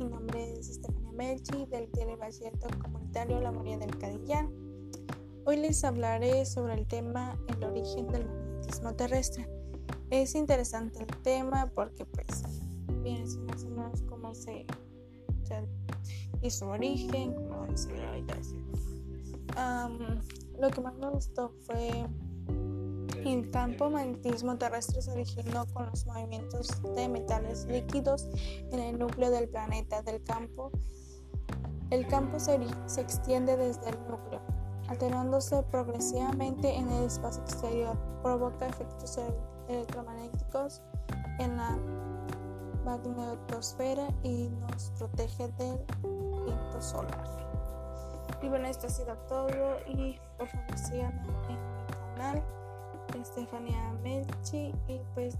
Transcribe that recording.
mi nombre es Estefania Melchi del Telebacieto Comunitario La Moría del Cadillar. Hoy les hablaré sobre el tema el origen del magnetismo terrestre. Es interesante el tema porque pues viene más o menos cómo se, se y su origen, cómo se um, Lo que más me gustó fue el campo magnetismo terrestre se originó con los movimientos de metales líquidos en el núcleo del planeta del campo. El campo se, extiende desde el núcleo, alterándose progresivamente en el espacio exterior, provoca efectos electromagnéticos en la magnetosfera y nos protege del viento solar. Y bueno, esto ha sido todo y por favor síganme en mi canal. Estefania Melchi y pues